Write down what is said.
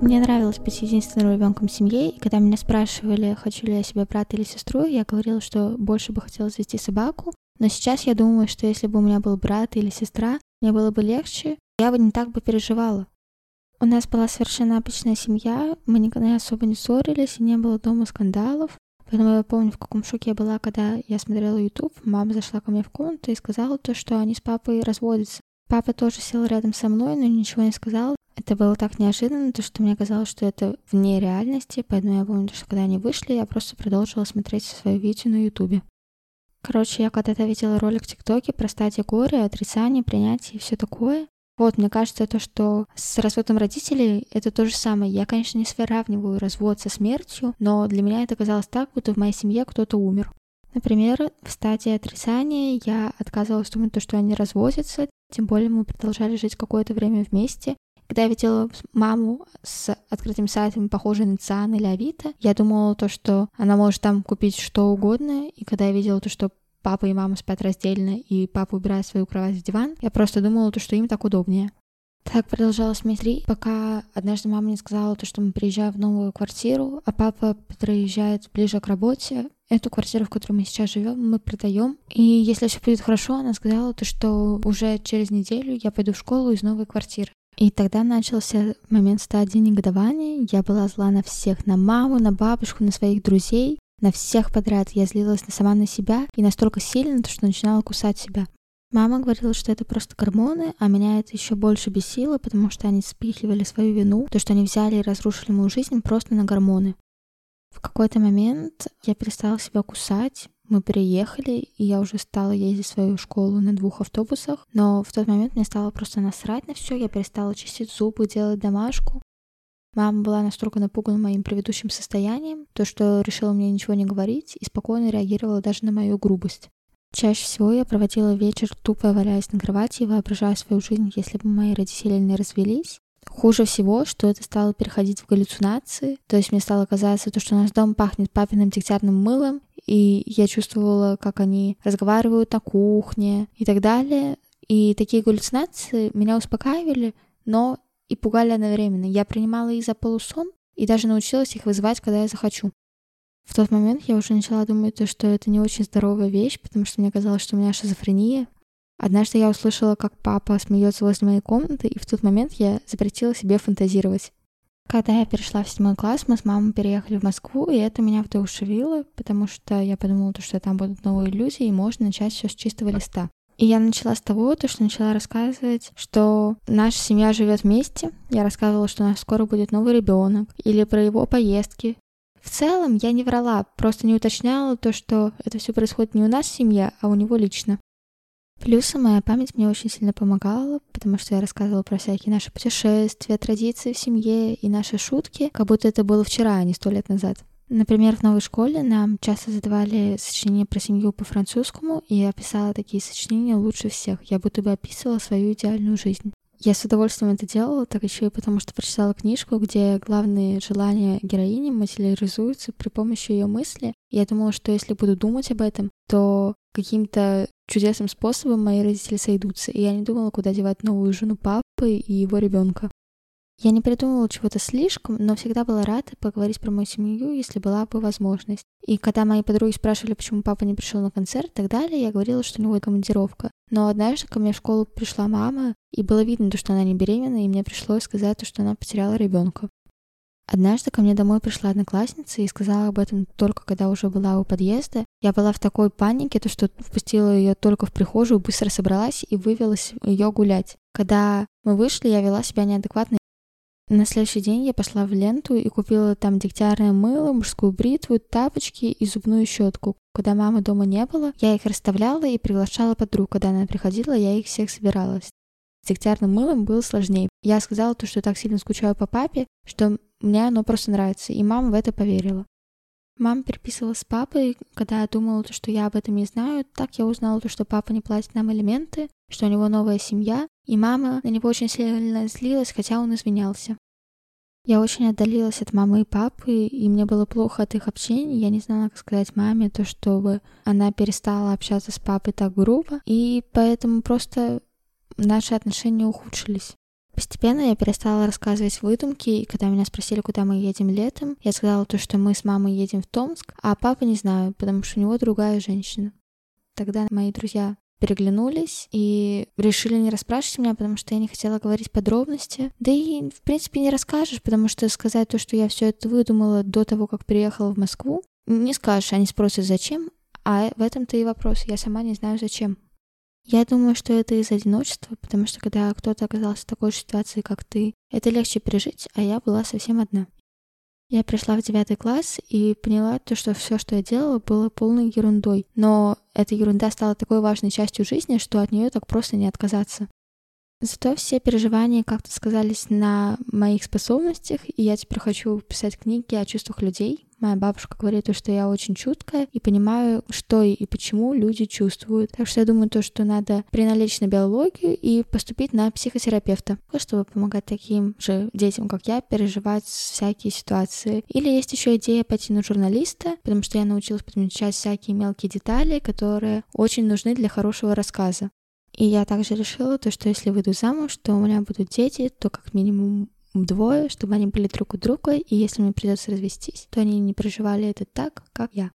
Мне нравилось быть единственным ребенком в семье, и когда меня спрашивали, хочу ли я себе брата или сестру, я говорила, что больше бы хотела завести собаку. Но сейчас я думаю, что если бы у меня был брат или сестра, мне было бы легче, я бы не так бы переживала. У нас была совершенно обычная семья, мы никогда особо не ссорились, и не было дома скандалов. Поэтому я помню, в каком шоке я была, когда я смотрела YouTube. Мама зашла ко мне в комнату и сказала то, что они с папой разводятся. Папа тоже сел рядом со мной, но ничего не сказал. Это было так неожиданно, то что мне казалось, что это вне реальности, поэтому я помню, что когда они вышли, я просто продолжила смотреть свое видео на ютубе. Короче, я когда-то видела ролик в ТикТоке про стадии горя, отрицание, принятие и все такое. Вот, мне кажется, то, что с разводом родителей это то же самое. Я, конечно, не сравниваю развод со смертью, но для меня это казалось так, будто в моей семье кто-то умер. Например, в стадии отрицания я отказывалась думать, то, что они разводятся, тем более мы продолжали жить какое-то время вместе, когда я видела маму с открытым сайтом, похожей на Циан или Авито, я думала то, что она может там купить что угодно, и когда я видела то, что папа и мама спят раздельно, и папа убирает свою кровать в диван, я просто думала то, что им так удобнее. Так продолжалось месяц пока однажды мама не сказала то, что мы приезжаем в новую квартиру, а папа приезжает ближе к работе. Эту квартиру, в которой мы сейчас живем, мы продаем. И если все будет хорошо, она сказала то, что уже через неделю я пойду в школу из новой квартиры. И тогда начался момент стадии негодования. Я была зла на всех, на маму, на бабушку, на своих друзей, на всех подряд. Я злилась сама на себя и настолько сильно, что начинала кусать себя. Мама говорила, что это просто гормоны, а меня это еще больше бесило, потому что они спихивали свою вину, то, что они взяли и разрушили мою жизнь просто на гормоны. В какой-то момент я перестала себя кусать, мы переехали, и я уже стала ездить в свою школу на двух автобусах, но в тот момент мне стало просто насрать на все, я перестала чистить зубы, делать домашку. Мама была настолько напугана моим предыдущим состоянием, то что решила мне ничего не говорить и спокойно реагировала даже на мою грубость. Чаще всего я проводила вечер, тупо валяясь на кровати и воображая свою жизнь, если бы мои родители не развелись. Хуже всего, что это стало переходить в галлюцинации, то есть мне стало казаться, то, что наш дом пахнет папиным дегтярным мылом, и я чувствовала, как они разговаривают на кухне и так далее. И такие галлюцинации меня успокаивали, но и пугали одновременно. Я принимала их за полусон и даже научилась их вызывать, когда я захочу. В тот момент я уже начала думать, что это не очень здоровая вещь, потому что мне казалось, что у меня шизофрения. Однажды я услышала, как папа смеется возле моей комнаты, и в тот момент я запретила себе фантазировать. Когда я перешла в седьмой класс, мы с мамой переехали в Москву, и это меня вдохновило, потому что я подумала, что там будут новые иллюзии, и можно начать все с чистого листа. И я начала с того, то, что начала рассказывать, что наша семья живет вместе. Я рассказывала, что у нас скоро будет новый ребенок, или про его поездки. В целом я не врала, просто не уточняла то, что это все происходит не у нас в семье, а у него лично. Плюсом моя память мне очень сильно помогала, потому что я рассказывала про всякие наши путешествия, традиции в семье и наши шутки, как будто это было вчера, а не сто лет назад. Например, в новой школе нам часто задавали сочинения про семью по-французскому, и я писала такие сочинения лучше всех. Я будто бы описывала свою идеальную жизнь. Я с удовольствием это делала, так еще и потому, что прочитала книжку, где главные желания героини материализуются при помощи ее мысли. Я думала, что если буду думать об этом, то каким-то чудесным способом мои родители сойдутся. И я не думала, куда девать новую жену папы и его ребенка. Я не придумывала чего-то слишком, но всегда была рада поговорить про мою семью, если была бы возможность. И когда мои подруги спрашивали, почему папа не пришел на концерт и так далее, я говорила, что у него командировка. Но однажды ко мне в школу пришла мама, и было видно, что она не беременна, и мне пришлось сказать, что она потеряла ребенка. Однажды ко мне домой пришла одноклассница и сказала об этом только когда уже была у подъезда. Я была в такой панике, то что впустила ее только в прихожую, быстро собралась и вывелась ее гулять. Когда мы вышли, я вела себя неадекватно. На следующий день я пошла в ленту и купила там дегтярное мыло, мужскую бритву, тапочки и зубную щетку. Когда мамы дома не было, я их расставляла и приглашала подруг. Когда она приходила, я их всех собирала. С дегтярным мылом было сложнее. Я сказала то, что так сильно скучаю по папе, что мне оно просто нравится, и мама в это поверила. Мама переписывала с папой, когда я думала, что я об этом не знаю. Так я узнала, что папа не платит нам элементы, что у него новая семья, и мама на него очень сильно злилась, хотя он извинялся. Я очень отдалилась от мамы и папы, и мне было плохо от их общения. Я не знала, как сказать маме, то чтобы она перестала общаться с папой так грубо, и поэтому просто наши отношения ухудшились. Постепенно я перестала рассказывать выдумки, и когда меня спросили, куда мы едем летом, я сказала то, что мы с мамой едем в Томск, а папа не знаю, потому что у него другая женщина. Тогда мои друзья переглянулись и решили не расспрашивать меня, потому что я не хотела говорить подробности. Да и, в принципе, не расскажешь, потому что сказать то, что я все это выдумала до того, как приехала в Москву, не скажешь, они спросят, зачем, а в этом-то и вопрос, я сама не знаю, зачем. Я думаю, что это из одиночества, потому что когда кто-то оказался в такой же ситуации, как ты, это легче пережить, а я была совсем одна. Я пришла в девятый класс и поняла то, что все, что я делала, было полной ерундой. Но эта ерунда стала такой важной частью жизни, что от нее так просто не отказаться. Зато все переживания как-то сказались на моих способностях, и я теперь хочу писать книги о чувствах людей. Моя бабушка говорит, что я очень чуткая и понимаю, что и почему люди чувствуют. Так что я думаю, то, что надо приналечь на биологию и поступить на психотерапевта, чтобы помогать таким же детям, как я, переживать всякие ситуации. Или есть еще идея пойти на журналиста, потому что я научилась подмечать всякие мелкие детали, которые очень нужны для хорошего рассказа. И я также решила, то, что если выйду замуж, то у меня будут дети, то как минимум двое, чтобы они были друг у друга, и если мне придется развестись, то они не проживали это так, как я.